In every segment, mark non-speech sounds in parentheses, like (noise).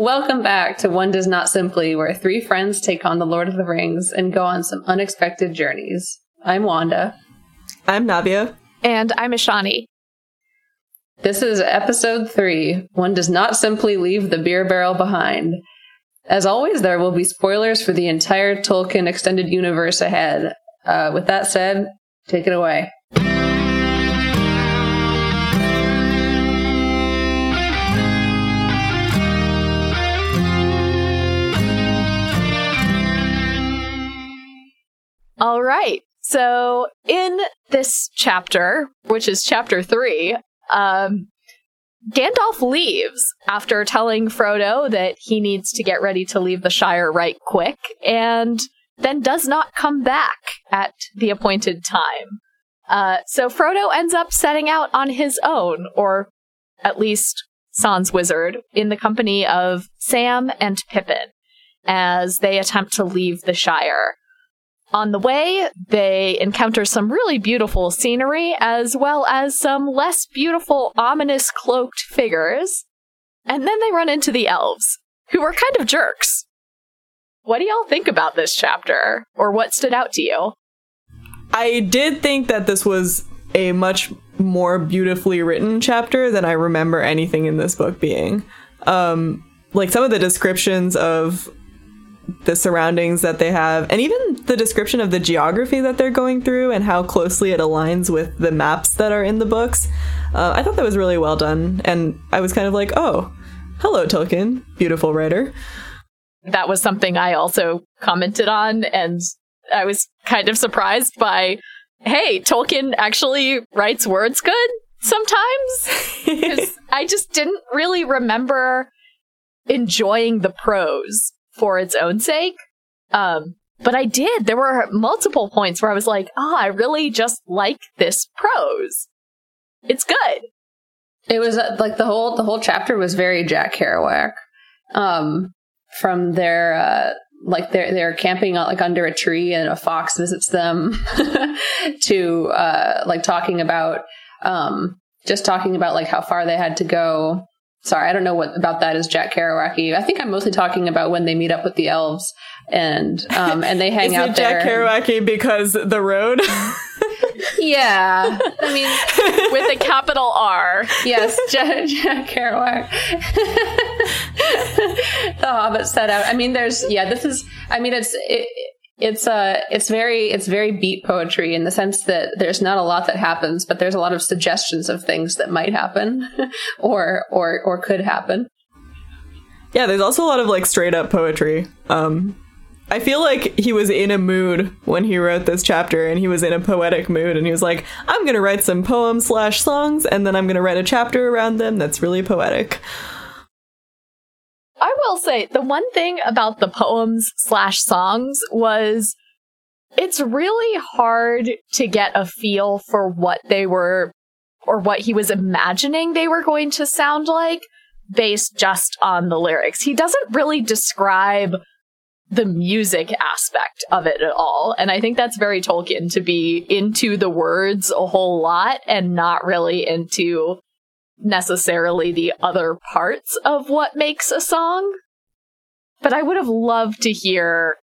Welcome back to One Does Not Simply, where three friends take on the Lord of the Rings and go on some unexpected journeys. I'm Wanda. I'm Navia. And I'm Ishani. This is episode three. One does not simply leave the beer barrel behind. As always, there will be spoilers for the entire Tolkien extended universe ahead. Uh, with that said, take it away. All right. So, in this chapter, which is chapter three, um, Gandalf leaves after telling Frodo that he needs to get ready to leave the Shire right quick, and then does not come back at the appointed time. Uh, so Frodo ends up setting out on his own, or at least Sans Wizard, in the company of Sam and Pippin, as they attempt to leave the Shire. On the way, they encounter some really beautiful scenery, as well as some less beautiful, ominous cloaked figures. And then they run into the elves, who are kind of jerks. What do y'all think about this chapter? Or what stood out to you? I did think that this was a much more beautifully written chapter than I remember anything in this book being. Um, like some of the descriptions of the surroundings that they have, and even the description of the geography that they're going through and how closely it aligns with the maps that are in the books. Uh, I thought that was really well done, and I was kind of like, oh, hello, Tolkien, beautiful writer. That was something I also commented on, and I was kind of surprised by hey, Tolkien actually writes words good sometimes. (laughs) I just didn't really remember enjoying the prose for its own sake. Um, but I did. There were multiple points where I was like, oh, I really just like this prose. It's good. It was uh, like the whole the whole chapter was very Jack Kerouac. Um, from their uh, like they're they're camping like under a tree and a fox visits them (laughs) to uh, like talking about um, just talking about like how far they had to go sorry, I don't know what about that is Jack Kerouac. I think I'm mostly talking about when they meet up with the elves and um and they (laughs) hang is out it there. Jack Kerouac because the road. (laughs) yeah, I mean, with a capital R. Yes, (laughs) Jack, Jack Kerouac. the Hobbit set out. I mean, there's yeah. This is. I mean, it's. It, it's uh it's very it's very beat poetry in the sense that there's not a lot that happens but there's a lot of suggestions of things that might happen (laughs) or or or could happen yeah there's also a lot of like straight up poetry um I feel like he was in a mood when he wrote this chapter and he was in a poetic mood and he was like, I'm gonna write some poems slash songs and then I'm gonna write a chapter around them that's really poetic. Say the one thing about the poems slash songs was it's really hard to get a feel for what they were or what he was imagining they were going to sound like based just on the lyrics. He doesn't really describe the music aspect of it at all. And I think that's very Tolkien to be into the words a whole lot and not really into necessarily the other parts of what makes a song. But I would have loved to hear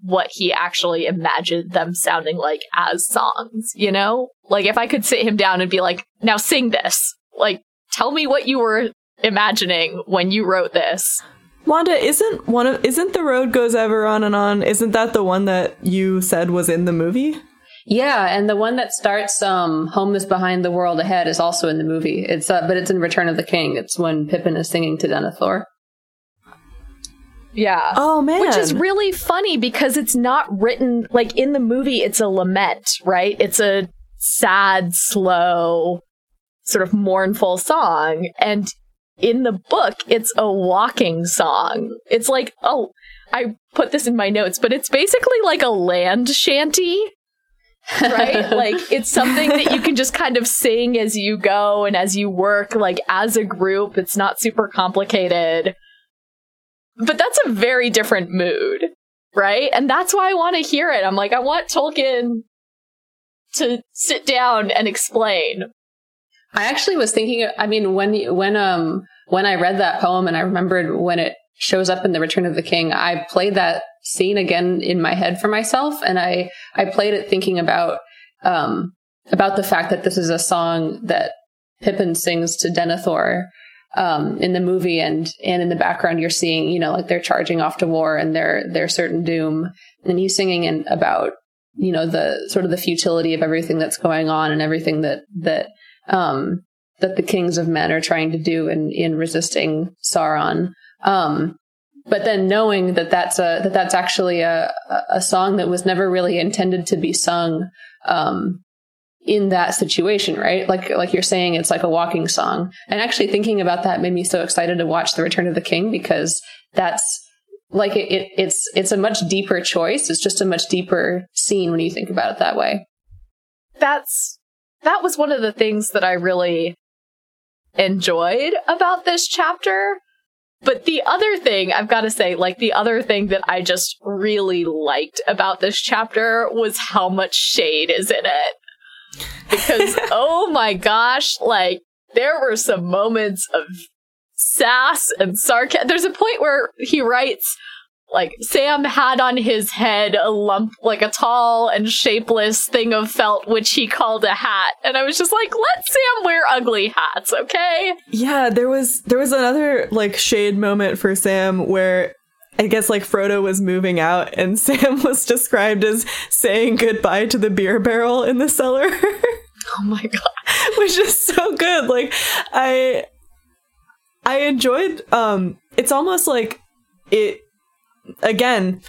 what he actually imagined them sounding like as songs, you know? Like if I could sit him down and be like, now sing this. Like, tell me what you were imagining when you wrote this. Wanda, isn't one of isn't the road goes ever on and on? Isn't that the one that you said was in the movie? Yeah, and the one that starts um, "Home is behind, the world ahead" is also in the movie. It's uh, but it's in Return of the King. It's when Pippin is singing to Denethor. Yeah. Oh man. Which is really funny because it's not written like in the movie it's a lament, right? It's a sad, slow, sort of mournful song and in the book it's a walking song. It's like, oh, I put this in my notes, but it's basically like a land shanty. right? (laughs) like it's something that you can just kind of sing as you go and as you work like as a group. It's not super complicated. But that's a very different mood, right? And that's why I want to hear it. I'm like, I want Tolkien to sit down and explain. I actually was thinking. I mean, when when um when I read that poem and I remembered when it shows up in the Return of the King, I played that scene again in my head for myself, and I I played it thinking about um, about the fact that this is a song that Pippin sings to Denethor um, in the movie, and and in the background you're seeing you know like they're charging off to war and their their certain doom, and he's singing in, about you know the sort of the futility of everything that's going on and everything that that um, that the kings of men are trying to do in in resisting Sauron. Um, but then knowing that that's a that that's actually a a song that was never really intended to be sung um, in that situation, right? Like like you're saying, it's like a walking song. And actually thinking about that made me so excited to watch The Return of the King because that's like it, it it's it's a much deeper choice. It's just a much deeper scene when you think about it that way. That's that was one of the things that I really enjoyed about this chapter but the other thing I've got to say, like the other thing that I just really liked about this chapter was how much shade is in it. Because, oh my gosh, like there were some moments of sass and sarcasm. There's a point where he writes, like Sam had on his head a lump, like a tall and shapeless thing of felt, which he called a hat. And I was just like, let Sam wear ugly hats, okay? Yeah, there was there was another like shade moment for Sam where I guess like Frodo was moving out and (laughs) Sam was described as saying goodbye to the beer barrel in the cellar. (laughs) oh my god. Which is so good. Like I I enjoyed um it's almost like it again,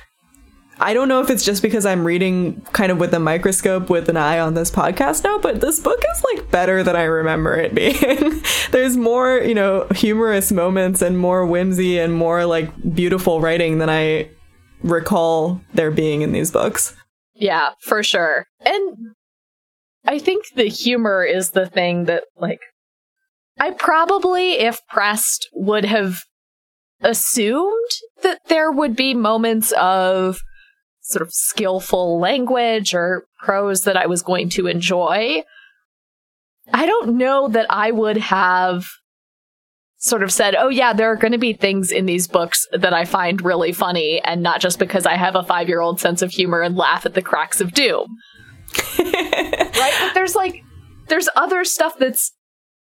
I don't know if it's just because I'm reading kind of with a microscope with an eye on this podcast now, but this book is like better than I remember it being. (laughs) There's more, you know, humorous moments and more whimsy and more like beautiful writing than I recall there being in these books. Yeah, for sure. And I think the humor is the thing that like I probably if pressed would have assumed that there would be moments of sort of skillful language or prose that I was going to enjoy. I don't know that I would have sort of said, oh, yeah, there are going to be things in these books that I find really funny, and not just because I have a five year old sense of humor and laugh at the cracks of doom. (laughs) right? But there's like, there's other stuff that's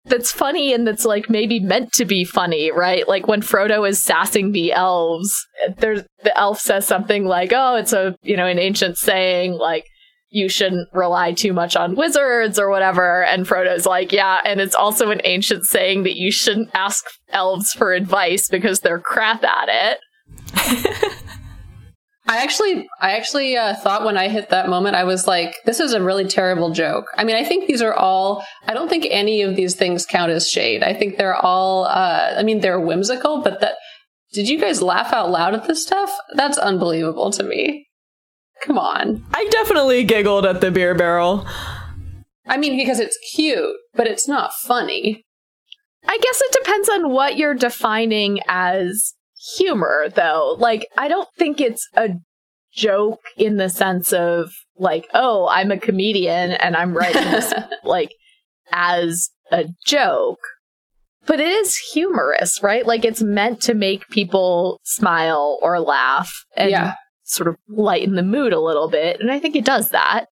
that's funny and that's like maybe meant to be funny, right? Like when Frodo is sassing the elves, there's the elf says something like, "Oh, it's a you know an ancient saying like." You shouldn't rely too much on wizards or whatever. And Frodo's like, yeah. And it's also an ancient saying that you shouldn't ask elves for advice because they're crap at it. (laughs) I actually, I actually uh, thought when I hit that moment, I was like, "This is a really terrible joke." I mean, I think these are all. I don't think any of these things count as shade. I think they're all. Uh, I mean, they're whimsical, but that. Did you guys laugh out loud at this stuff? That's unbelievable to me. Come on. I definitely giggled at the beer barrel. I mean, because it's cute, but it's not funny. I guess it depends on what you're defining as humor though. Like I don't think it's a joke in the sense of like, oh, I'm a comedian and I'm writing this (laughs) like as a joke. But it is humorous, right? Like it's meant to make people smile or laugh and yeah. sort of lighten the mood a little bit. And I think it does that.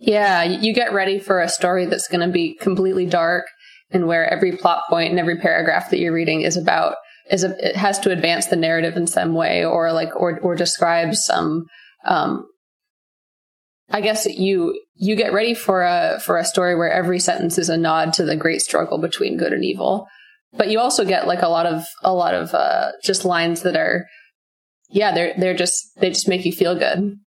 Yeah, you get ready for a story that's going to be completely dark and where every plot point and every paragraph that you're reading is about is a, it has to advance the narrative in some way or like or or describe some um I guess you you get ready for a for a story where every sentence is a nod to the great struggle between good and evil. But you also get like a lot of a lot of uh just lines that are yeah, they're they're just they just make you feel good.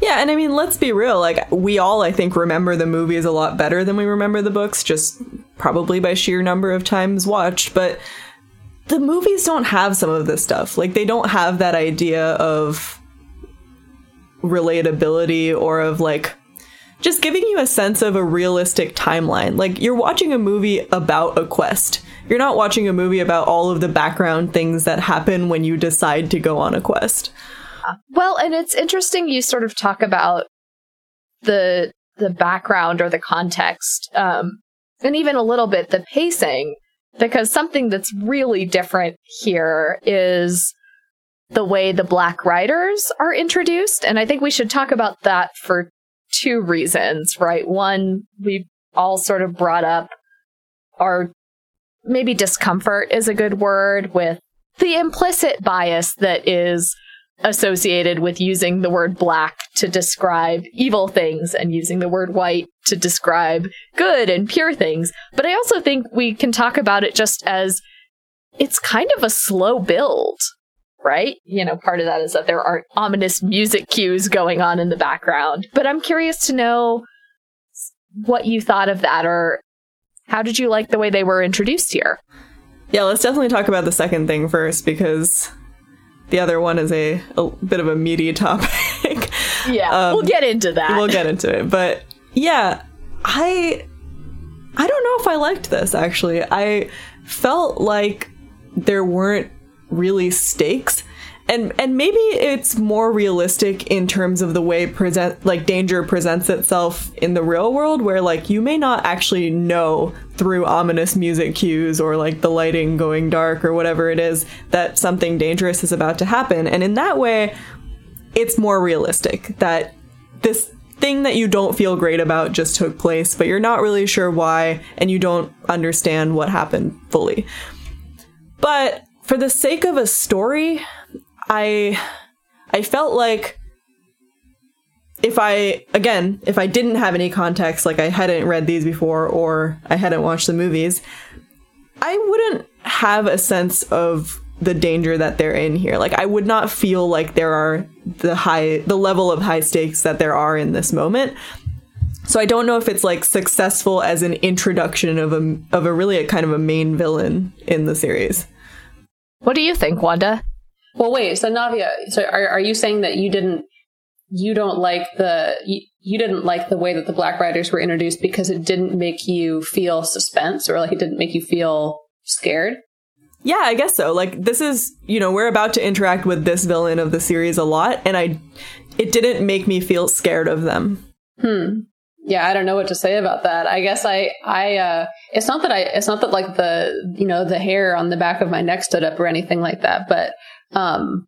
Yeah, and I mean, let's be real. Like, we all, I think, remember the movies a lot better than we remember the books, just probably by sheer number of times watched. But the movies don't have some of this stuff. Like they don't have that idea of relatability or of like just giving you a sense of a realistic timeline. Like you're watching a movie about a quest. You're not watching a movie about all of the background things that happen when you decide to go on a quest. Well, and it's interesting you sort of talk about the the background or the context um and even a little bit the pacing because something that's really different here is the way the Black Riders are introduced. And I think we should talk about that for two reasons, right? One, we all sort of brought up our maybe discomfort is a good word with the implicit bias that is associated with using the word black to describe evil things and using the word white to describe good and pure things. But I also think we can talk about it just as it's kind of a slow build, right? You know, part of that is that there aren't ominous music cues going on in the background. But I'm curious to know what you thought of that or how did you like the way they were introduced here? Yeah, let's definitely talk about the second thing first because the other one is a, a bit of a meaty topic. (laughs) Yeah, um, we'll get into that. We'll get into it. But yeah, I I don't know if I liked this actually. I felt like there weren't really stakes and and maybe it's more realistic in terms of the way present like danger presents itself in the real world where like you may not actually know through ominous music cues or like the lighting going dark or whatever it is that something dangerous is about to happen. And in that way it's more realistic that this thing that you don't feel great about just took place but you're not really sure why and you don't understand what happened fully. But for the sake of a story I I felt like if I again, if I didn't have any context, like I hadn't read these before or I hadn't watched the movies, I wouldn't have a sense of the danger that they're in here. Like I would not feel like there are the high the level of high stakes that there are in this moment. So I don't know if it's like successful as an introduction of a of a really a kind of a main villain in the series. What do you think, Wanda? Well, wait. So Navia, so are are you saying that you didn't you don't like the you, you didn't like the way that the Black Riders were introduced because it didn't make you feel suspense or like it didn't make you feel scared? Yeah, I guess so. Like this is, you know, we're about to interact with this villain of the series a lot and I it didn't make me feel scared of them. Hmm. Yeah, I don't know what to say about that. I guess I, I, uh, it's not that I, it's not that like the, you know, the hair on the back of my neck stood up or anything like that, but um,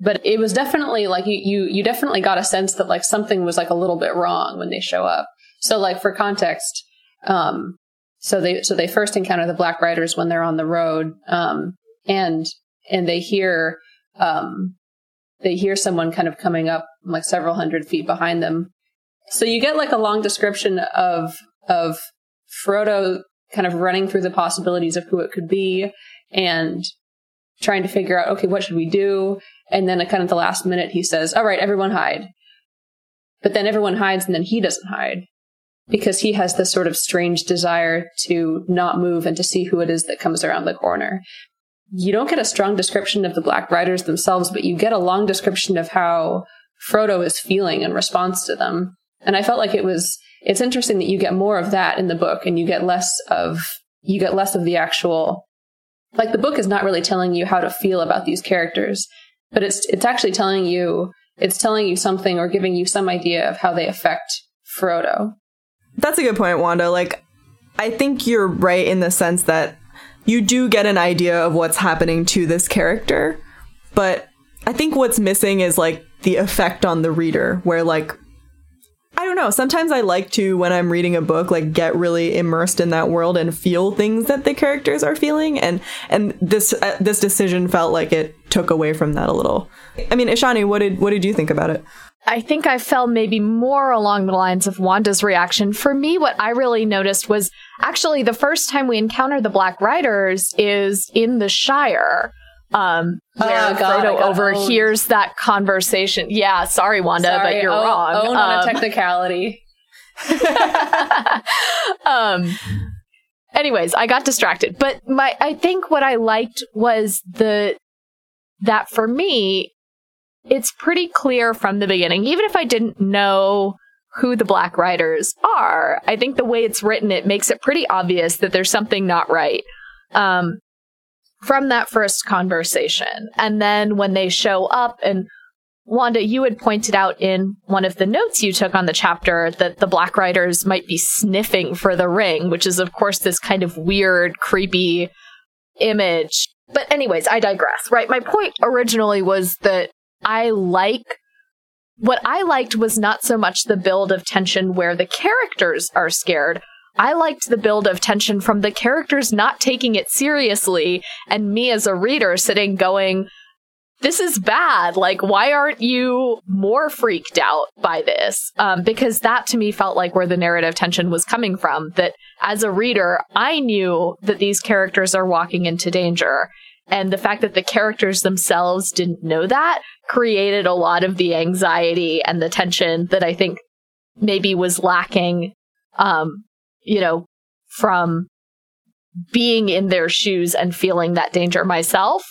but it was definitely like you, you, you definitely got a sense that like something was like a little bit wrong when they show up. So like for context, um, so they, so they first encounter the Black Riders when they're on the road, um, and, and they hear, um, they hear someone kind of coming up like several hundred feet behind them. So you get like a long description of, of Frodo kind of running through the possibilities of who it could be and trying to figure out, okay, what should we do? And then at kind of the last minute, he says, all right, everyone hide. But then everyone hides and then he doesn't hide because he has this sort of strange desire to not move and to see who it is that comes around the corner. You don't get a strong description of the Black Riders themselves, but you get a long description of how Frodo is feeling in response to them. And I felt like it was, it's interesting that you get more of that in the book and you get less of, you get less of the actual like the book is not really telling you how to feel about these characters, but it's it's actually telling you it's telling you something or giving you some idea of how they affect Frodo. That's a good point, Wanda. Like I think you're right in the sense that you do get an idea of what's happening to this character, but I think what's missing is like the effect on the reader where like I don't know. Sometimes I like to, when I'm reading a book, like get really immersed in that world and feel things that the characters are feeling. And and this uh, this decision felt like it took away from that a little. I mean, Ishani, what did what did you think about it? I think I fell maybe more along the lines of Wanda's reaction. For me, what I really noticed was actually the first time we encounter the Black Riders is in the Shire um, where oh, God, Frodo overhears owned. that conversation. Yeah, sorry, Wanda, sorry, but you're own, wrong. Own um, on a technicality. (laughs) um. Anyways, I got distracted, but my I think what I liked was the that for me, it's pretty clear from the beginning, even if I didn't know who the Black Riders are. I think the way it's written, it makes it pretty obvious that there's something not right. Um, from that first conversation. And then when they show up and Wanda, you had pointed out in one of the notes you took on the chapter that the Black Riders might be sniffing for the ring, which is, of course, this kind of weird, creepy image. But anyways, I digress, right? My point originally was that I like what I liked was not so much the build of tension where the characters are scared. I liked the build of tension from the characters not taking it seriously and me as a reader sitting going, this is bad. Like, why aren't you more freaked out by this? Um, because that to me felt like where the narrative tension was coming from. That as a reader, I knew that these characters are walking into danger. And the fact that the characters themselves didn't know that created a lot of the anxiety and the tension that I think maybe was lacking, um, you know, from being in their shoes and feeling that danger myself.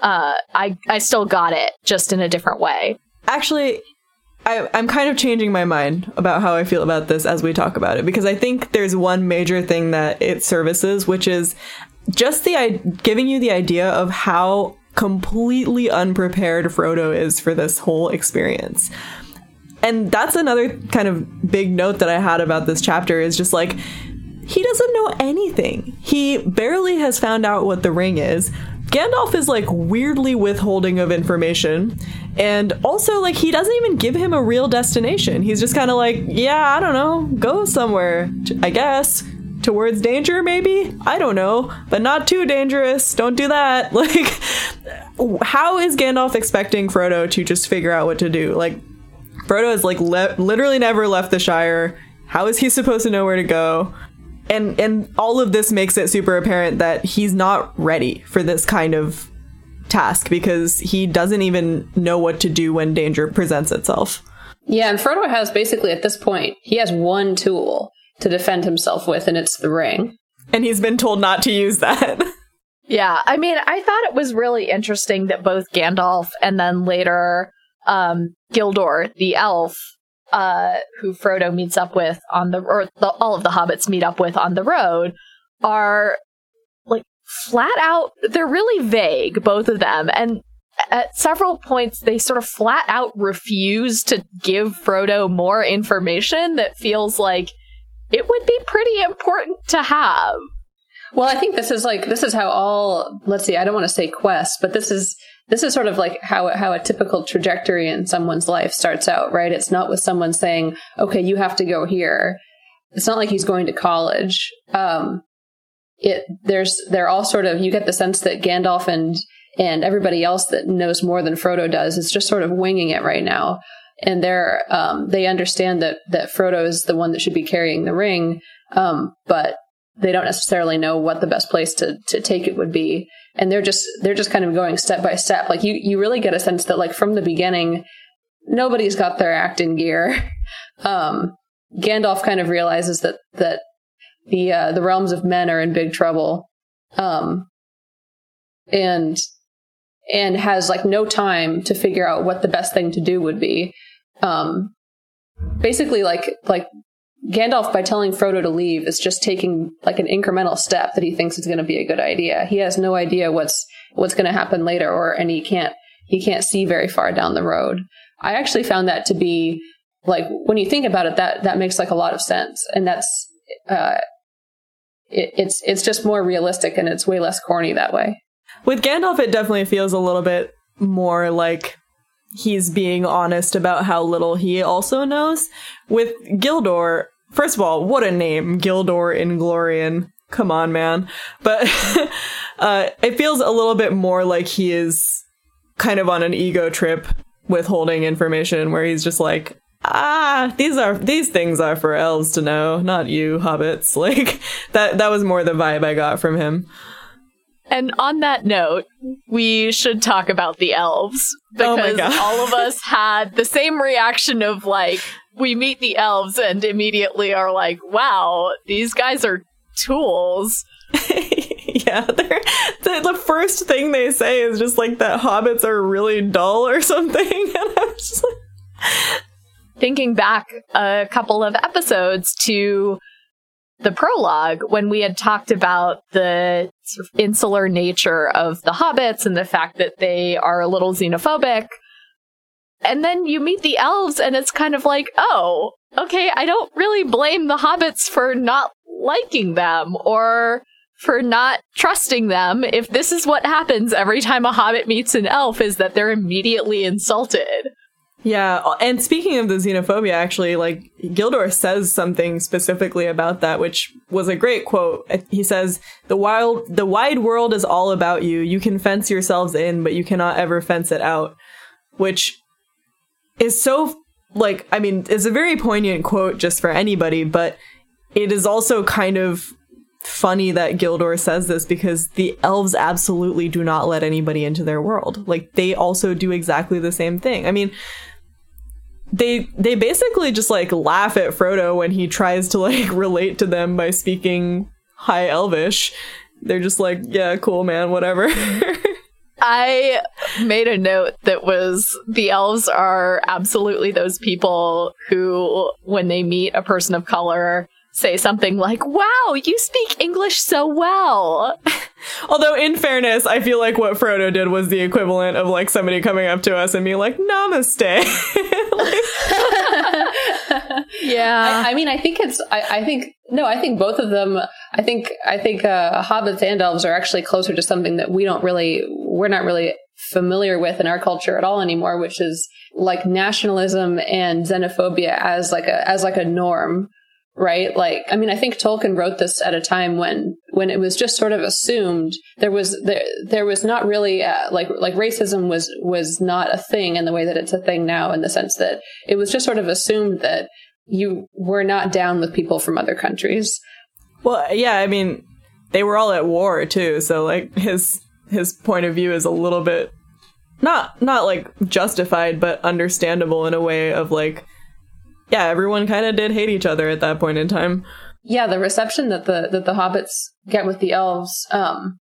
Uh, I I still got it, just in a different way. Actually, I, I'm kind of changing my mind about how I feel about this as we talk about it because I think there's one major thing that it services, which is just the giving you the idea of how completely unprepared Frodo is for this whole experience. And that's another kind of big note that I had about this chapter is just like he doesn't know anything. He barely has found out what the ring is. Gandalf is like weirdly withholding of information. And also, like, he doesn't even give him a real destination. He's just kind of like, yeah, I don't know, go somewhere, I guess. Towards danger, maybe? I don't know, but not too dangerous. Don't do that. (laughs) Like, how is Gandalf expecting Frodo to just figure out what to do? Like, Frodo has, like, le- literally never left the Shire. How is he supposed to know where to go? and and all of this makes it super apparent that he's not ready for this kind of task because he doesn't even know what to do when danger presents itself. Yeah, and Frodo has basically at this point, he has one tool to defend himself with and it's the ring. And he's been told not to use that. (laughs) yeah, I mean, I thought it was really interesting that both Gandalf and then later um Gildor the elf uh, who Frodo meets up with on the, or the, all of the hobbits meet up with on the road, are like flat out, they're really vague, both of them. And at several points, they sort of flat out refuse to give Frodo more information that feels like it would be pretty important to have. Well, I think this is like this is how all let's see, I don't want to say quests, but this is this is sort of like how how a typical trajectory in someone's life starts out, right? It's not with someone saying, "Okay, you have to go here." It's not like he's going to college. Um, it there's they're all sort of you get the sense that Gandalf and and everybody else that knows more than Frodo does is just sort of winging it right now, and they're um, they understand that that Frodo is the one that should be carrying the ring, um, but they don't necessarily know what the best place to to take it would be. And they're just they're just kind of going step by step. Like you you really get a sense that like from the beginning nobody's got their act in gear. (laughs) Um gandalf kind of realizes that that the uh the realms of men are in big trouble. Um and and has like no time to figure out what the best thing to do would be. Um basically like like Gandalf, by telling Frodo to leave, is just taking like an incremental step that he thinks is going to be a good idea. He has no idea what's what's going to happen later, or and he can't he can't see very far down the road. I actually found that to be like when you think about it, that that makes like a lot of sense, and that's uh, it, it's it's just more realistic and it's way less corny that way. With Gandalf, it definitely feels a little bit more like he's being honest about how little he also knows. With Gildor, first of all, what a name, Gildor Inglorion. Come on, man. But (laughs) uh, it feels a little bit more like he is kind of on an ego trip withholding information where he's just like, ah, these are these things are for elves to know, not you hobbits. (laughs) Like that that was more the vibe I got from him. And on that note, we should talk about the elves Oh because all of us (laughs) had the same reaction of like, we meet the elves and immediately are like, wow, these guys are tools. (laughs) yeah, the, the first thing they say is just like that hobbits are really dull or something. (laughs) And I was just like... Thinking back a couple of episodes to the prologue when we had talked about the insular nature of the hobbits and the fact that they are a little xenophobic. And then you meet the elves, and it's kind of like, oh, okay, I don't really blame the hobbits for not liking them or for not trusting them if this is what happens every time a hobbit meets an elf is that they're immediately insulted. Yeah, and speaking of the xenophobia, actually, like Gildor says something specifically about that, which was a great quote. He says, "The wild, the wide world is all about you. You can fence yourselves in, but you cannot ever fence it out." Which is so like, I mean, it's a very poignant quote just for anybody, but it is also kind of funny that Gildor says this because the elves absolutely do not let anybody into their world. Like they also do exactly the same thing. I mean, they they basically just like laugh at Frodo when he tries to like (laughs) relate to them by speaking high elvish. They're just like, "Yeah, cool, man, whatever." (laughs) I made a note that was the elves are absolutely those people who, when they meet a person of color, say something like, Wow, you speak English so well. (laughs) Although, in fairness, I feel like what Frodo did was the equivalent of like somebody coming up to us and being like, Namaste. like- (laughs) yeah. I, I, mean, I think it's. I, I, think no. I think both of them. I think. I think uh, hobbits and elves are actually closer to something that we don't really. We're not really familiar with in our culture at all anymore, which is like nationalism and xenophobia as like a as like a norm right? Like i mean i think tolkien wrote this at a time when when it was just sort of assumed there was there there was not really uh, like like racism was was not a thing in the way that it's a thing now in the sense that it was just sort of assumed that you were not down with people from other countries. Well yeah i mean they were all at war too so like his his point of view is a little bit not not like justified but understandable in a way of like yeah, everyone kind of did hate each other at that point in time. Yeah, the reception that the that the hobbits get with the elves um,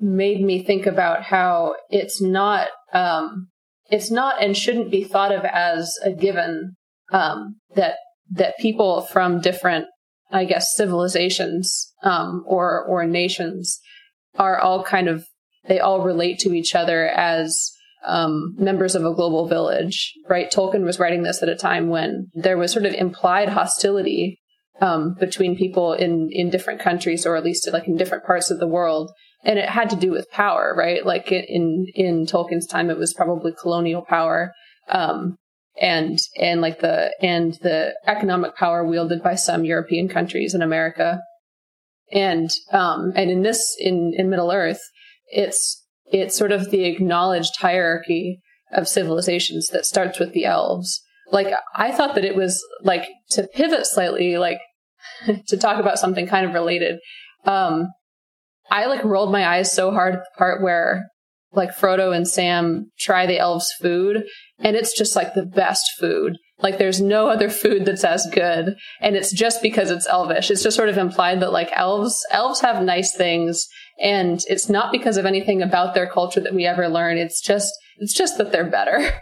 made me think about how it's not um, it's not and shouldn't be thought of as a given um, that that people from different, I guess, civilizations um, or or nations are all kind of they all relate to each other as um, members of a global village, right? Tolkien was writing this at a time when there was sort of implied hostility um, between people in in different countries, or at least like in different parts of the world, and it had to do with power, right? Like in in Tolkien's time, it was probably colonial power, um, and and like the and the economic power wielded by some European countries in America, and um, and in this in in Middle Earth, it's it's sort of the acknowledged hierarchy of civilizations that starts with the elves. Like, I thought that it was like to pivot slightly, like (laughs) to talk about something kind of related. Um, I like rolled my eyes so hard at the part where like Frodo and Sam try the elves' food, and it's just like the best food. Like there's no other food that's as good, and it's just because it's elvish. It's just sort of implied that like elves elves have nice things, and it's not because of anything about their culture that we ever learn. It's just it's just that they're better. (laughs)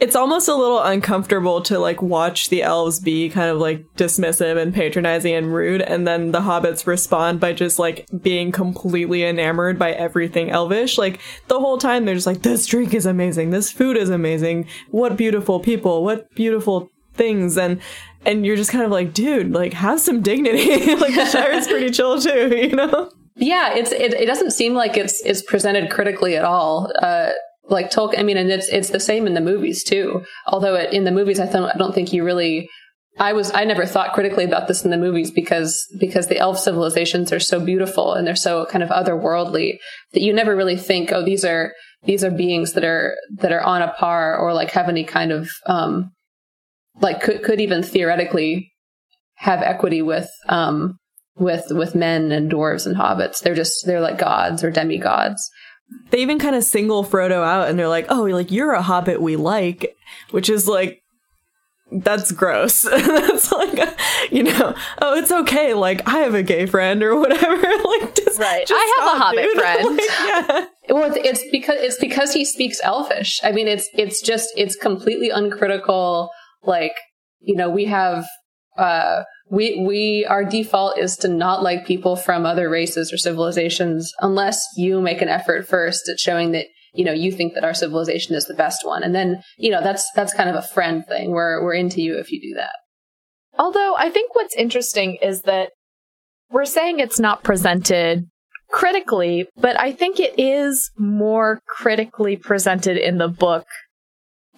It's almost a little uncomfortable to like watch the elves be kind of like dismissive and patronizing and rude and then the hobbits respond by just like being completely enamored by everything elvish. Like the whole time they're just like this drink is amazing. This food is amazing. What beautiful people. What beautiful things and and you're just kind of like, dude, like have some dignity. (laughs) like the (laughs) Shire's pretty chill too, you know? Yeah, it's it, it doesn't seem like it's it's presented critically at all. Uh, like Tolkien, I mean, and it's it's the same in the movies too. Although it, in the movies, I don't I don't think you really. I was I never thought critically about this in the movies because because the elf civilizations are so beautiful and they're so kind of otherworldly that you never really think oh these are these are beings that are that are on a par or like have any kind of um like could could even theoretically have equity with um with with men and dwarves and hobbits. They're just they're like gods or demigods. They even kind of single Frodo out and they're like, "Oh, like you're a hobbit we like," which is like that's gross. (laughs) that's like, a, you know, oh, it's okay. Like I have a gay friend or whatever. (laughs) like, just, right. Just I have stop, a hobbit dude. (laughs) friend. like, yeah. Well, it's because it's because he speaks Elfish. I mean, it's it's just it's completely uncritical. Like you know, we have uh we we our default is to not like people from other races or civilizations unless you make an effort first at showing that you know you think that our civilization is the best one. And then you know that's that's kind of a friend thing. We're we're into you if you do that. Although I think what's interesting is that we're saying it's not presented critically, but I think it is more critically presented in the book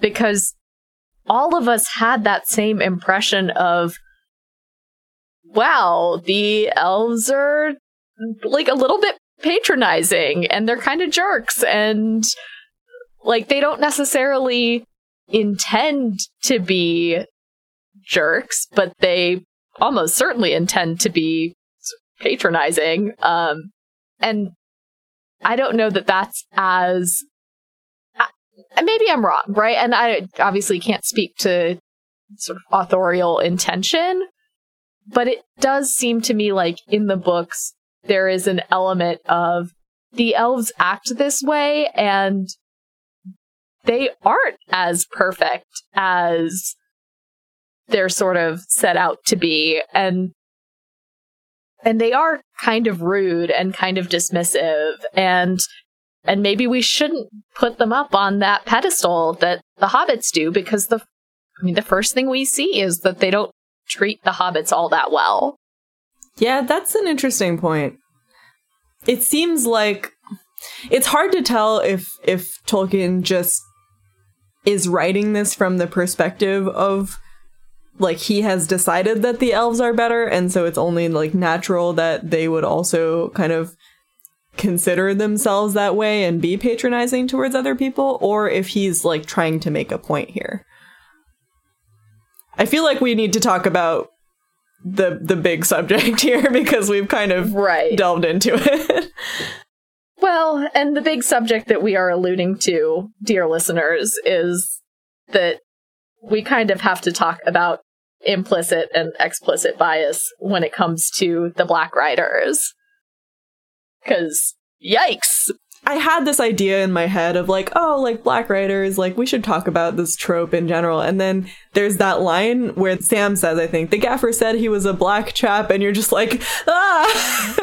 because all of us had that same impression of wow, the elves are like a little bit patronizing and they're kind of jerks and like they don't necessarily intend to be jerks, but they almost certainly intend to be patronizing. Um, and I don't know that that's as maybe I'm wrong, right? And I obviously can't speak to sort of authorial intention, but it does seem to me like in the books there is an element of the elves act this way and they aren't as perfect as they're sort of set out to be. And and they are kind of rude and kind of dismissive and and maybe we shouldn't put them up on that pedestal that the hobbits do because the I mean the first thing we see is that they don't treat the hobbits all that well. Yeah, that's an interesting point. It seems like it's hard to tell if if Tolkien just is writing this from the perspective of like he has decided that the elves are better and so it's only like natural that they would also kind of consider themselves that way and be patronizing towards other people or if he's like trying to make a point here. I feel like we need to talk about the the big subject (laughs) here because we've kind of right. delved into it. well, and the big subject that we are alluding to, dear listeners, is that we kind of have to talk about implicit and explicit bias when it comes to the Black Riders. Because, yikes! I had this idea in my head of like, oh, like Black Riders, like we should talk about this trope in general. And then there's that line where Sam says, I think, the gaffer said he was a black chap, and you're just like, ah,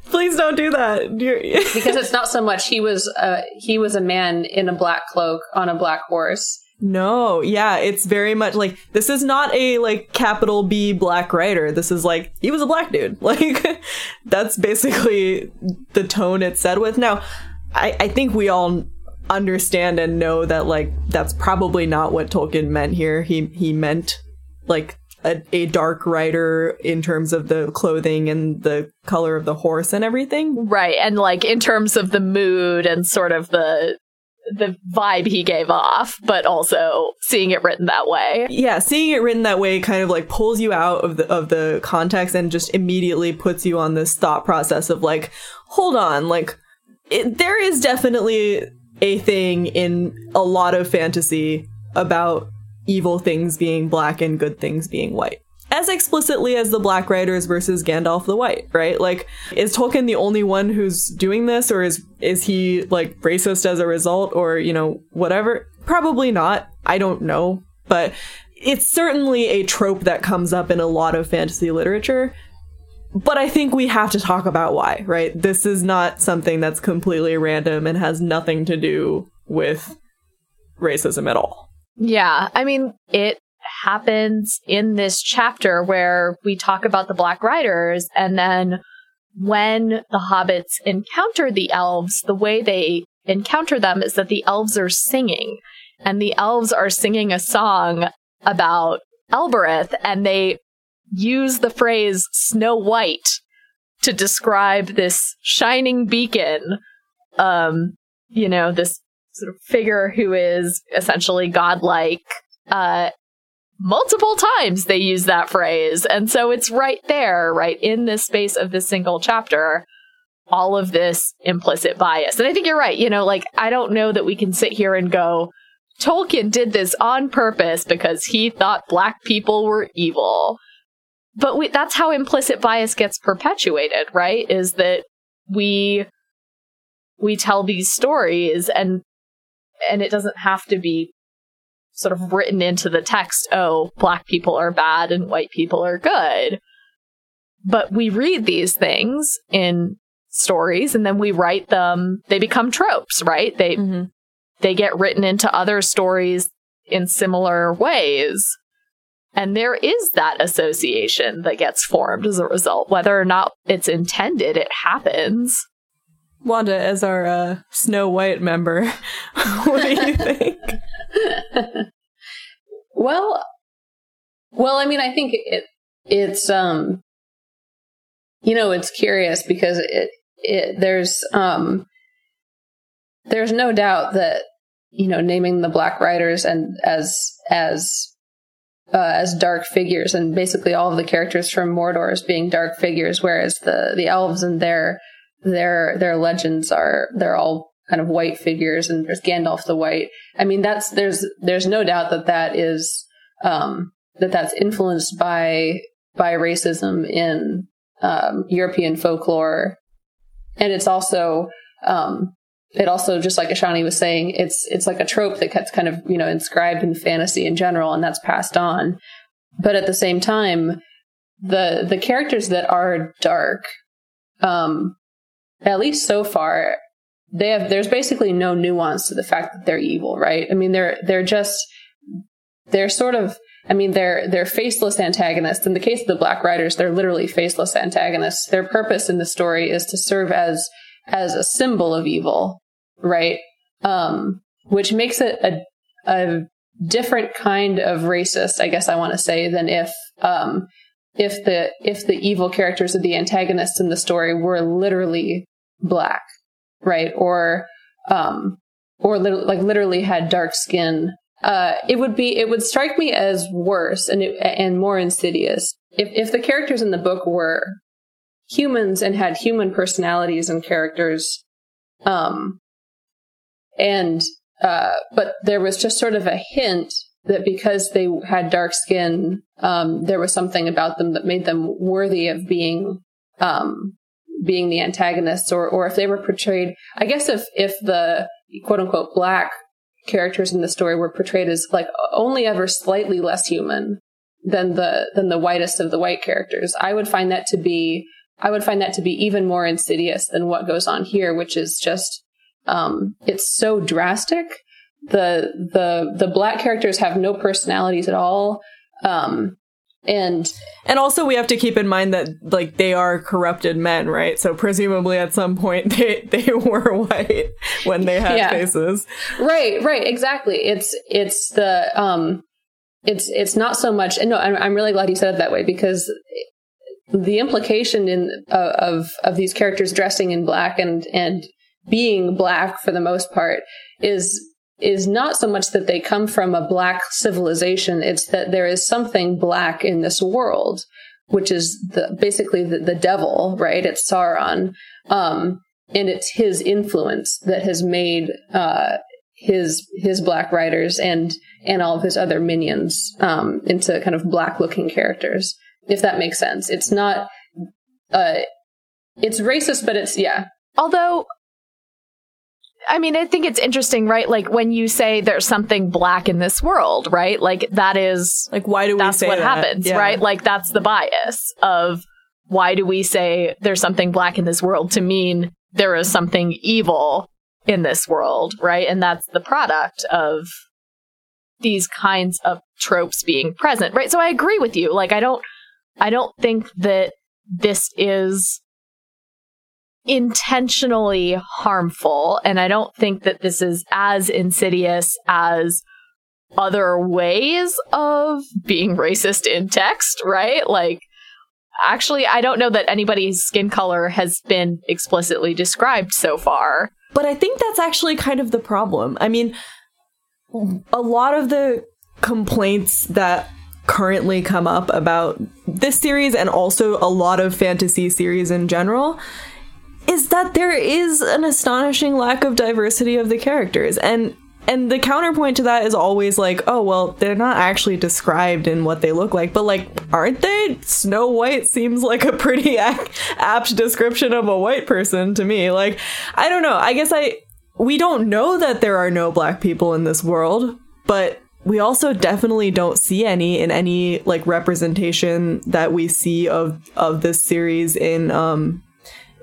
(laughs) please don't do that. because it's not so much he was a, he was a man in a black cloak on a black horse. No, yeah, it's very much like this is not a like capital B black rider. This is like he was a black dude. (laughs) Like that's basically the tone it's said with. Now, I, I think we all understand and know that like that's probably not what Tolkien meant here. He he meant like a, a dark rider in terms of the clothing and the color of the horse and everything. Right. And like in terms of the mood and sort of the the vibe he gave off, but also seeing it written that way. Yeah, seeing it written that way kind of like pulls you out of the of the context and just immediately puts you on this thought process of like, hold on, like it, there is definitely a thing in a lot of fantasy about evil things being black and good things being white as explicitly as the Black Riders versus Gandalf the White, right? Like, is Tolkien the only one who's doing this, or is is he like racist as a result, or you know whatever? Probably not. I don't know, but it's certainly a trope that comes up in a lot of fantasy literature. But I think we have to talk about why, right? This is not something that's completely random and has nothing to do with racism at all. Yeah, I mean, it happens in this chapter where we talk about the Black Riders, and then when the hobbits encounter the elves, the way they encounter them is that the elves are singing, and the elves are singing a song about Elbereth, and they use the phrase Snow White to describe this shining beacon, um, you know, this sort of figure who is essentially godlike, uh, multiple times they use that phrase. And so it's right there, right in this space of this single chapter, all of this implicit bias. And I think you're right. You know, like, I don't know that we can sit here and go, Tolkien did this on purpose because he thought black people were evil. But we, that's how implicit bias gets perpetuated, right? Is that we we tell these stories and and it doesn't have to be sort of written into the text, oh, black people are bad and white people are good. But we read these things in stories and then we write them, they become tropes, right? They mm-hmm. they get written into other stories in similar ways. And there is that association that gets formed as a result. Whether or not it's intended, it happens. Wanda, as our uh, Snow White member, (laughs) what do you think? (laughs) well, well, I mean, I think it it's um, you know, it's curious because it it there's um, there's no doubt that you know naming the Black Riders and as as uh, as dark figures, and basically all of the characters from Mordor as being dark figures, whereas the the elves and their their their legends are they're all kind of white figures, and there's Gandalf the White. I mean, that's there's there's no doubt that that is um, that that's influenced by by racism in um, European folklore, and it's also um, it also just like Ashani was saying, it's it's like a trope that gets kind of you know inscribed in fantasy in general, and that's passed on. But at the same time, the the characters that are dark, um, at least so far, they have there's basically no nuance to the fact that they're evil, right? I mean, they're they're just they're sort of I mean, they're they're faceless antagonists. In the case of the Black Riders, they're literally faceless antagonists. Their purpose in the story is to serve as as a symbol of evil, right? Um, which makes it a a different kind of racist, I guess I want to say, than if um, if the if the evil characters of the antagonists in the story were literally black, right? Or um, or li- like literally had dark skin uh, it would be it would strike me as worse and it, and more insidious if if the characters in the book were humans and had human personalities and characters, um, and uh, but there was just sort of a hint that because they had dark skin, um, there was something about them that made them worthy of being um, being the antagonists, or or if they were portrayed. I guess if if the quote unquote black characters in the story were portrayed as like only ever slightly less human than the than the whitest of the white characters. I would find that to be I would find that to be even more insidious than what goes on here, which is just um, it's so drastic. The the the black characters have no personalities at all. Um, and and also we have to keep in mind that like they are corrupted men right? So presumably at some point (laughs) they they were white when they had yeah. faces. Right right exactly. It's it's the um it's it's not so much no i'm, I'm really glad you said it that way because the implication in uh, of of these characters dressing in black and and being black for the most part is is not so much that they come from a black civilization, it's that there is something black in this world, which is the, basically the, the devil, right? It's Sauron. Um, and it's his influence that has made, uh, his, his black riders and, and all of his other minions, um, into kind of black looking characters, if that makes sense. It's not, uh, it's racist, but it's, yeah. Although I mean, I think it's interesting, right? Like when you say there's something black in this world, right? Like that is like why do we that's say what that? happens, Yeah. right? Like that's the bias of why do we say there's something black in this world to mean there is something evil in this world, right? And that's the product of these kinds of tropes being present, right? So I agree with you. Like I don't I don't think that this is intentionally harmful. And I don't think that this is as insidious as other ways of being racist in text, right? Like, actually, I don't know that anybody's skin color has been explicitly described so far. But I think that's actually kind of the problem. I mean, a lot of the complaints that currently come up about this series and also a lot of fantasy series in general is that there is an astonishing lack of diversity of the characters. And and the counterpoint to that is always like oh well they're not actually described in what they look like. But like aren't they? Snow white seems like a pretty (laughs) apt description of a white person to me. Like i don't know. I guess i we don't know that there are no black people in this world but we also definitely don't see any in any like representation that we see of of this series in um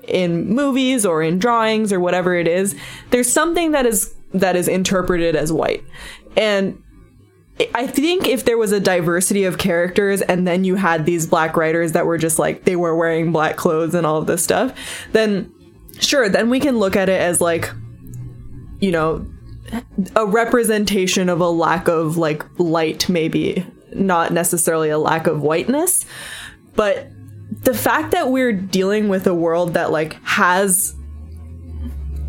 in movies or in drawings or whatever it is there's something that is that is interpreted as white. And I think if there was a diversity of characters and then you had these black riders that were just like they were wearing black clothes and all of this stuff, then sure, then we can look at it as like you know a representation of a lack of like light maybe, not necessarily a lack of whiteness, but the fact that we're dealing with a world that like has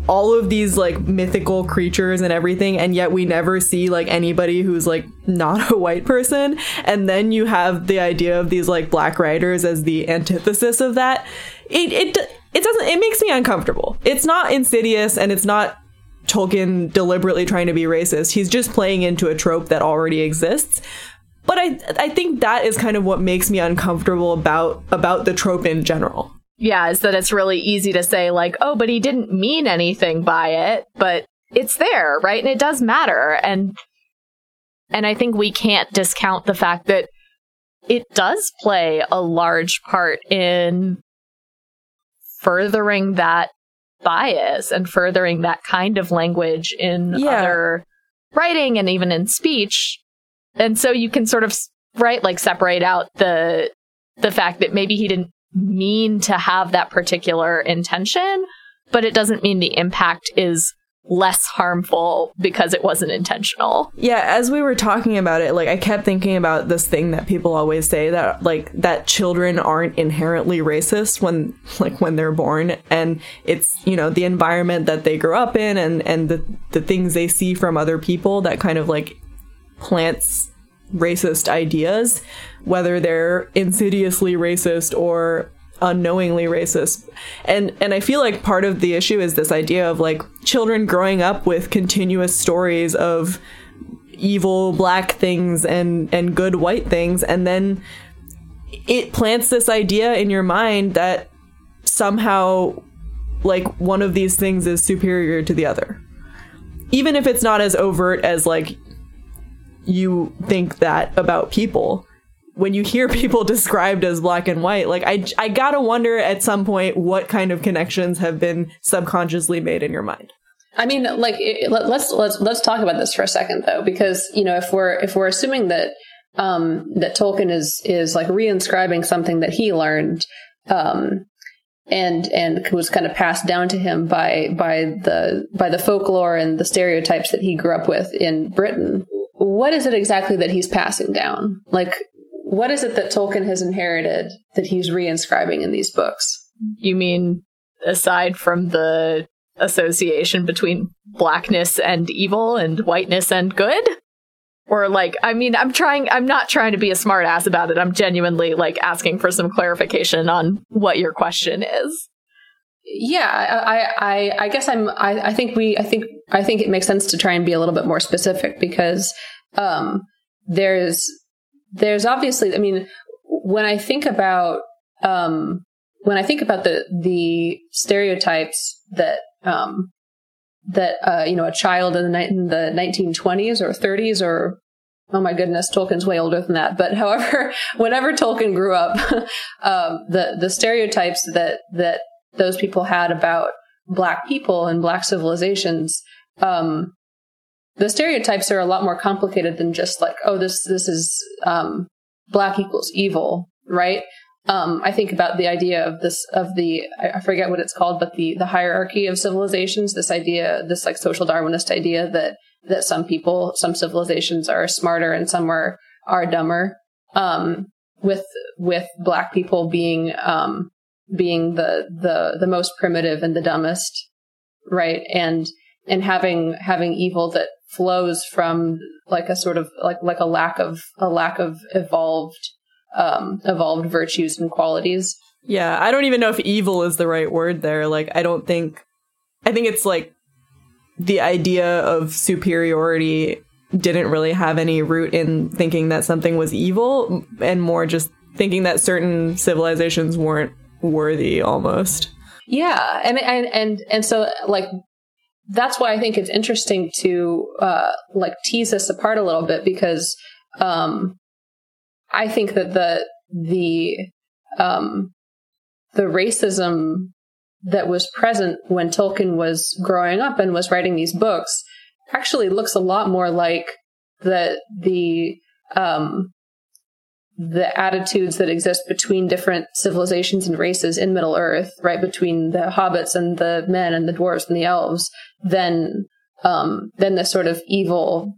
all of these like mythical creatures and everything and yet we never see like anybody who's like not a white person and then you have the idea of these like black riders as the antithesis of that it it it doesn't it makes me uncomfortable. It's not insidious and it's not Tolkien deliberately trying to be racist. He's just playing into a trope that already exists but I I think that is kind of what makes me uncomfortable about about the trope in general yeah, is that it's really easy to say, like, oh, but he didn't mean anything by it, but it's there, right? And it does matter. And and I think we can't discount the fact that it does play a large part in furthering that bias and furthering that kind of language in yeah. other writing and even in speech. And so you can sort of right like separate out the the fact that maybe he didn't mean to have that particular intention, but it doesn't mean the impact is less harmful because it wasn't intentional. Yeah, as we were talking about it, like I kept thinking about this thing that people always say that like that children aren't inherently racist when like when they're born and it's, you know, the environment that they grow up in and and the the things they see from other people that kind of like plants racist ideas, whether they're insidiously racist or unknowingly racist. And and I feel like part of the issue is this idea of like children growing up with continuous stories of evil black things and and good white things and then it plants this idea in your mind that somehow like one of these things is superior to the other. Even if it's not as overt as like you think that about people. When you hear (laughs) people described as black and white like i i got to wonder at some point what kind of connections have been subconsciously made in your mind. I mean like it, let's let's let's talk about this for a second though because you know if we're if we're assuming that um that tolkien is is like reinscribing something that he learned um and and was kind of passed down to him by by the by the folklore and the stereotypes that he grew up with in Britain what is it exactly that he's passing down? Like, what is it that Tolkien has inherited that he's reinscribing in these books? You mean aside from the association between blackness and evil and whiteness and good? Or like, I mean, I'm trying, I'm not trying to be a smartass about it. I'm genuinely like asking for some clarification on what your question is. Yeah, I, I, I guess I'm, I, I think we, I think, I think it makes sense to try and be a little bit more specific because um, there's there's obviously I mean when I think about um, when I think about the the stereotypes that um, that uh, you know a child in the, in the 1920s or 30s or oh my goodness Tolkien's way older than that but (laughs) however whenever Tolkien grew up (laughs) um, the the stereotypes that that those people had about black people and black civilizations um, the stereotypes are a lot more complicated than just like, oh, this this is um, black equals evil, right? Um, I think about the idea of this of the I forget what it's called, but the the hierarchy of civilizations. This idea, this like social Darwinist idea that that some people, some civilizations are smarter and some are are dumber. Um, with with black people being um, being the the the most primitive and the dumbest, right? And and having having evil that flows from like a sort of like like a lack of a lack of evolved um evolved virtues and qualities yeah i don't even know if evil is the right word there like i don't think i think it's like the idea of superiority didn't really have any root in thinking that something was evil and more just thinking that certain civilizations weren't worthy almost. Yeah and and and and so like that's why I think it's interesting to uh, like tease this apart a little bit because um, I think that the the um, the racism that was present when Tolkien was growing up and was writing these books actually looks a lot more like the the um, the attitudes that exist between different civilizations and races in Middle Earth, right, between the hobbits and the men and the dwarves and the elves, than um, than the sort of evil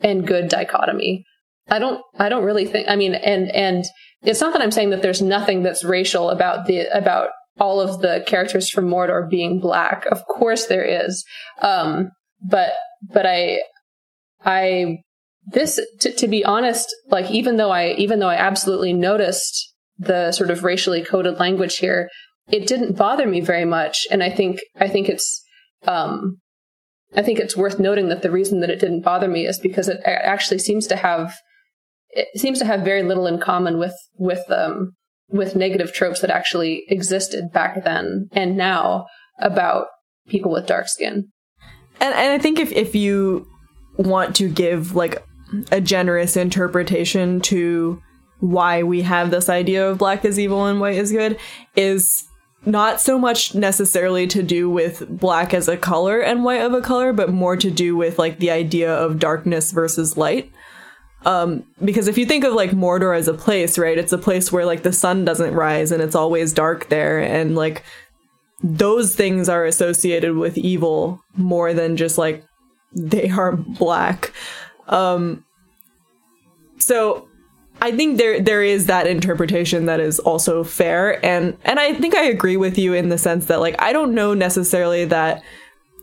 and good dichotomy. I don't I don't really think I mean and and it's not that I'm saying that there's nothing that's racial about the about all of the characters from Mordor being black. Of course there is. Um, but but I I this to, to be honest like even though i even though i absolutely noticed the sort of racially coded language here it didn't bother me very much. And i think i think it's um i think it's worth noting that the reason that it didn't bother me is because it actually seems to have it seems to have very little in common with with um with negative tropes that actually existed back then and now about people with dark skin. And and i think if if you want to give like a generous interpretation to why we have this idea of black is evil and white is good is not so much necessarily to do with black as a color and white of a color, but more to do with like the idea of darkness versus light. Um, because if you think of like Mordor as a place, right, it's a place where like the sun doesn't rise and it's always dark there, and like those things are associated with evil more than just like they are black. Um, so I think there there is that interpretation that is also fair and and I think I agree with you in the sense that like I don't know necessarily that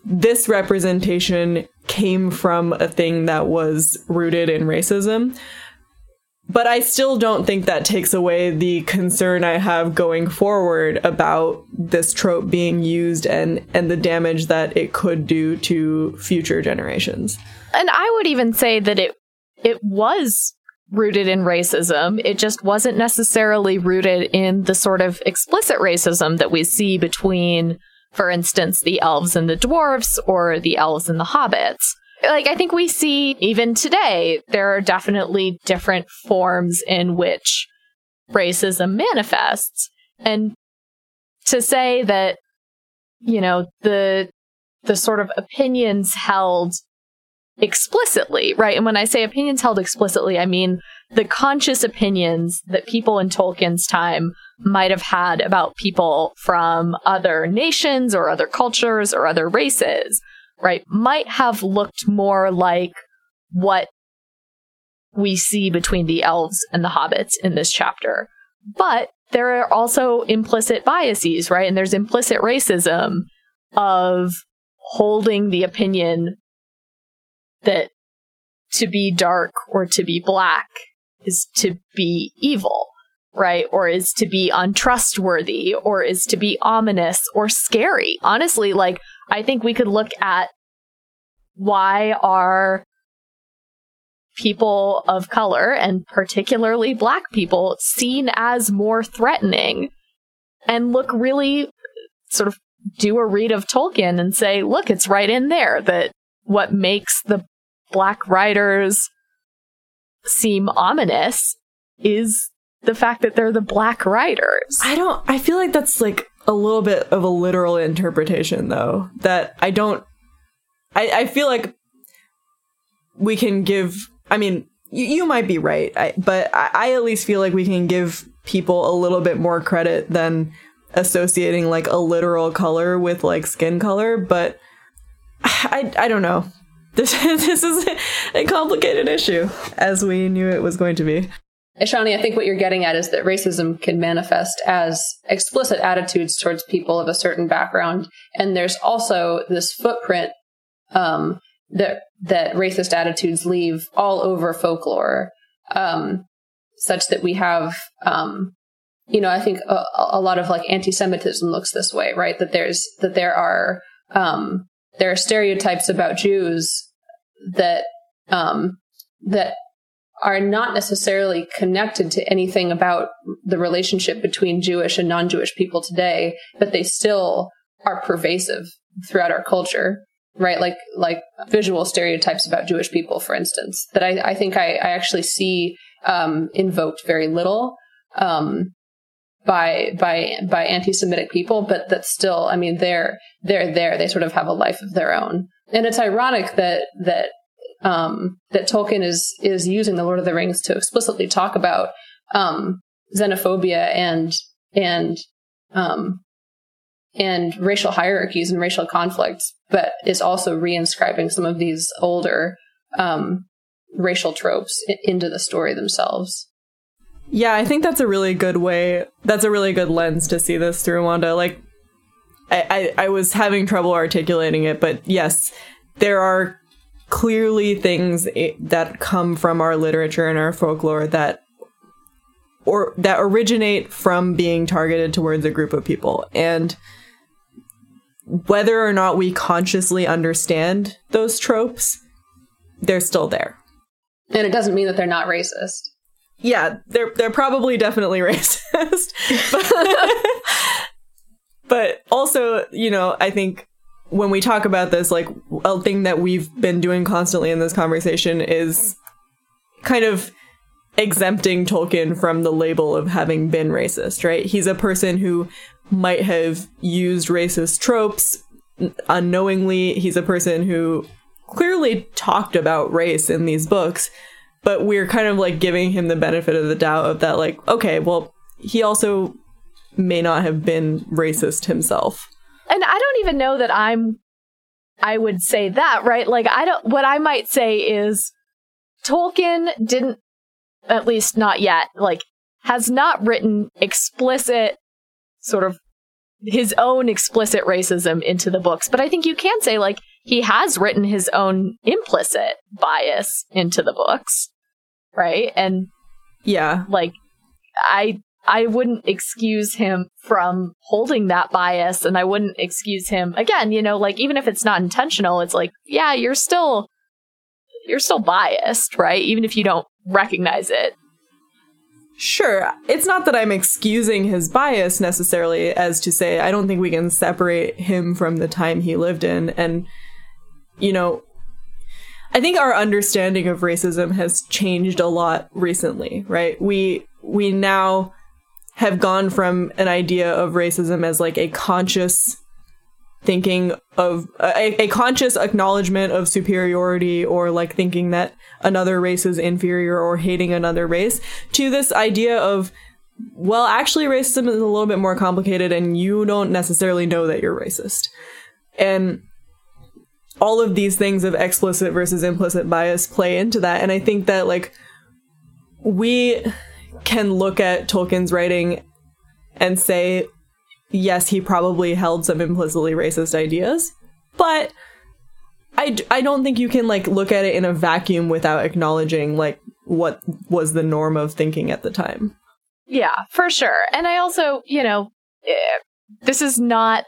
this representation came from a thing that was rooted in racism. But I still don't think that takes away the concern I have going forward about this trope being used and and the damage that it could do to future generations. And I would even say that it it was rooted in racism. It just wasn't necessarily rooted in the sort of explicit racism that we see between, for instance, the elves and the dwarves or the elves and the hobbits. Like, I think we see even today, there are definitely different forms in which racism manifests. And to say that, you know, the, the sort of opinions held explicitly, right? And when I say opinions held explicitly, I mean the conscious opinions that people in Tolkien's time might have had about people from other nations or other cultures or other races, right? Might have looked more like what we see between the elves and the hobbits in this chapter. But there are also implicit biases, right? And there's implicit racism of holding the opinion that to be dark or to be black is to be evil, right? Or is to be untrustworthy or is to be ominous or scary. Honestly, like, I think we could look at why are people of color and particularly black people seen as more threatening and look really sort of do a read of Tolkien and say, look, it's right in there that what makes the black riders seem ominous is the fact that they're the black riders. I don't I feel like that's like a little bit of a literal interpretation though. That I don't I, I feel like we can give I mean, you, you might be right, I, but I, I at least feel like we can give people a little bit more credit than associating like a literal color with like skin color, but (sighs) I I don't know. (laughs) This, this is a complicated issue, as we knew it was going to be. Ishani, I think what you're getting at is that racism can manifest as explicit attitudes towards people of a certain background, and there's also this footprint um, that that racist attitudes leave all over folklore, um, such that we have, um, you know, I think a, a, lot of like anti-Semitism looks this way, right? That there's that there are um, there are stereotypes about Jews that um, that are not necessarily connected to anything about the relationship between Jewish and non-Jewish people today, but they still are pervasive throughout our culture, right? Like like visual stereotypes about Jewish people, for instance, that I, I think I, I actually see um, invoked very little. Um, by by by anti-Semitic people, but that still, I mean, they're they're there. They sort of have a life of their own, and it's ironic that that um, that Tolkien is is using the Lord of the Rings to explicitly talk about um, xenophobia and and um, and racial hierarchies and racial conflicts, but is also reinscribing some of these older um, racial tropes into the story themselves. Yeah, I think that's a really good way. That's a really good lens to see this through, Wanda. Like, I, I, I was having trouble articulating it, but yes, there are clearly things that come from our literature and our folklore that or that originate from being targeted towards a group of people. And whether or not we consciously understand those tropes they're still there. And it doesn't mean that they're not racist. Yeah they're they're probably definitely (laughs) racist. but, (laughs) (laughs) but also you know i think when we talk about this like a thing that we've been doing constantly in this conversation is kind of exempting Tolkien from the label of having been racist, right? He's a person who might have used racist tropes unknowingly. He's a person who clearly talked about race in these books, but we're kind of like giving him the benefit of the doubt of that, like, okay, well, he also may not have been racist himself. And I don't even know that I'm, I would say that, right? Like, I don't, what I might say is Tolkien didn't at least not yet, like, has not written explicit, sort of his own explicit racism into the books. But I think you can say, like, he has written his own implicit bias into the books, right? And yeah, like, I I wouldn't excuse him from holding that bias and I wouldn't excuse him again, you know, like even if it's not intentional, it's like, yeah, you're still you're still biased, right? Even if you don't recognize it. Sure. It's not that I'm excusing his bias necessarily, as to say, I don't think we can separate him from the time he lived in. And, you know, I think our understanding of racism has changed a lot recently, right? We, we now have gone from an idea of racism as like a conscious thinking of a, a, conscious acknowledgement of superiority or like thinking that another race is inferior or hating another race to this idea of well actually racism is a little bit more complicated and you don't necessarily know that you're racist. And all of these things of explicit versus implicit bias play into that. And i think that like we can look at tolkien's writing and say yes, he probably held some implicitly racist ideas, but I, I don't think you can like look at it in a vacuum without acknowledging like what was the norm of thinking at the time. Yeah, for sure. And I also, you know, eh, this is not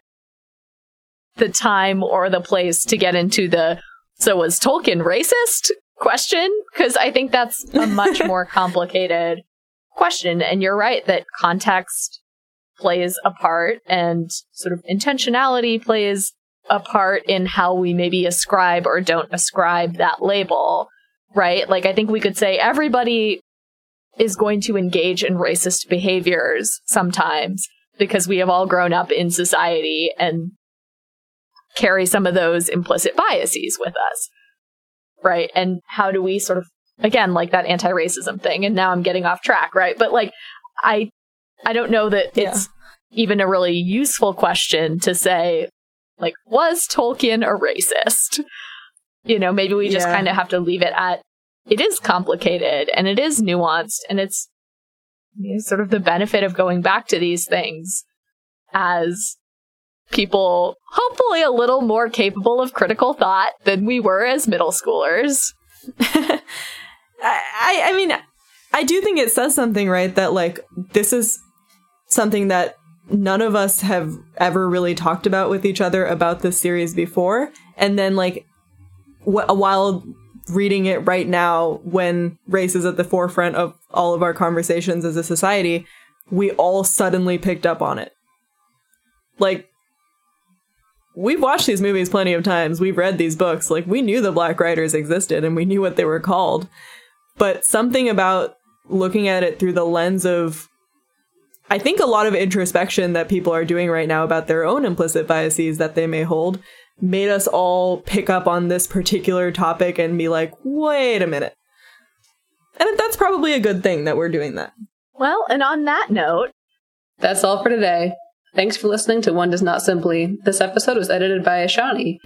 the time or the place to get into the so was Tolkien racist question because I think that's a much (laughs) more complicated question and you're right that context plays a part and sort of intentionality plays a part in how we maybe ascribe or don't ascribe that label, right? Like, I think we could say everybody is going to engage in racist behaviors sometimes because we have all grown up in society and carry some of those implicit biases with us, right? And how do we sort of, again, like that anti racism thing, and now I'm getting off track, right? But like, I I don't know that yeah. it's even a really useful question to say, like, was Tolkien a racist? You know, maybe we just yeah. kind of have to leave it at it is complicated and it is nuanced and it's you know, sort of the benefit of going back to these things as people hopefully a little more capable of critical thought than we were as middle schoolers. (laughs) I, mean, I do think it says something, right? That like this is something that none of us have ever really talked about with each other about this series before. And then, like, wh- while reading it right now, when race is at the forefront of all of our conversations as a society, we all suddenly picked up on it. Like, we've watched these movies plenty of times. We've read these books. Like, we knew the Black riders existed and we knew what they were called. But something about looking at it through the lens of I think a lot of introspection that people are doing right now about their own implicit biases that they may hold made us all pick up on this particular topic and be like, wait a minute. And that's probably a good thing that we're doing that. Well, and on that note, That's all for today. Thanks for listening to One Does Not Simply. This episode was edited by Ashani.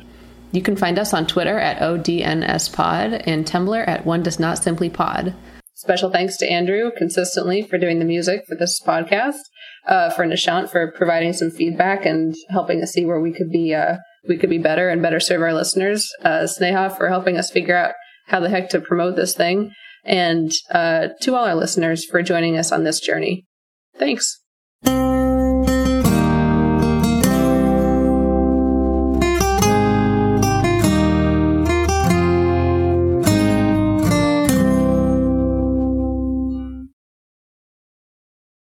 You can find us on Twitter at ODNSPod and Tumblr at One Does Not Simply Pod. Special thanks to Andrew consistently for doing the music for this podcast, uh, for Nishant for providing some feedback and helping us see where we could be uh, we could be better and better serve our listeners. Uh, Sneha for helping us figure out how the heck to promote this thing, and uh, to all our listeners for joining us on this journey. Thanks.